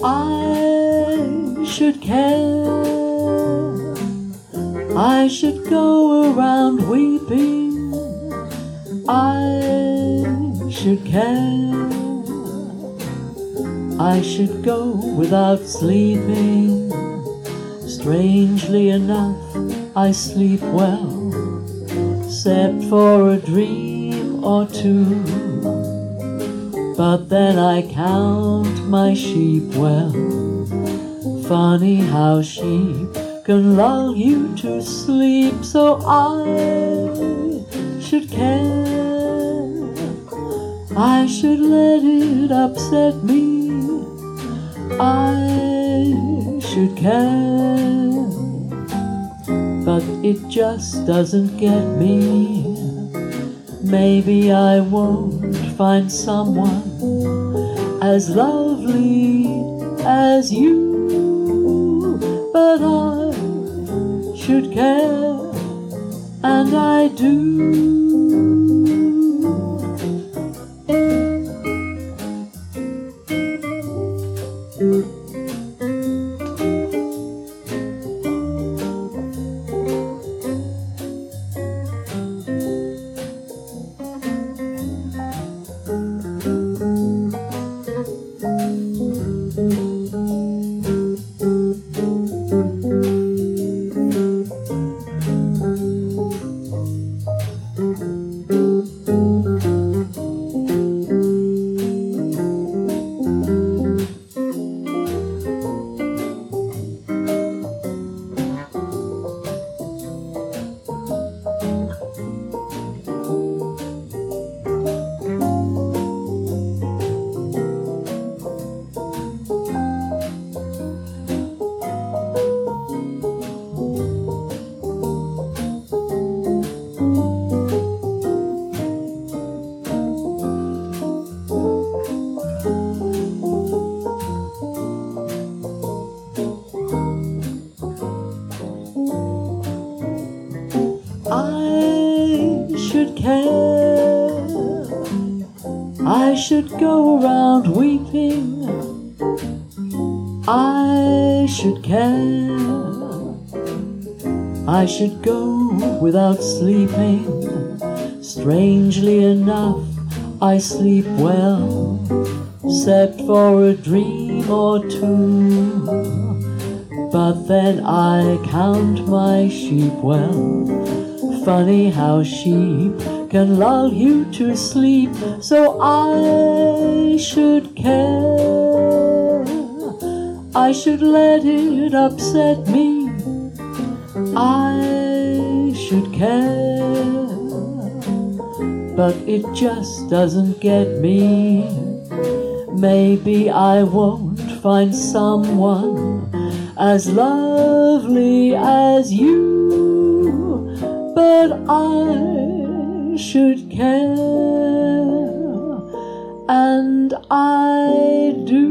I should care. I should go around weeping. I should care. I should go without sleeping. Strangely enough, I sleep well, except for a dream or two. But then I count my sheep well. Funny how sheep can lull you to sleep, so I should care. I should let it upset me. I should care. But it just doesn't get me. Maybe I won't find someone as lovely as you, but I should care, and I do. I I should go around weeping. I should care. I should go without sleeping. Strangely enough, I sleep well, except for a dream or two. But then I count my sheep well. Funny how sheep can lull you to sleep, so I should care. I should let it upset me. I should care. But it just doesn't get me. Maybe I won't find someone as lovely as you but I should care, and I do.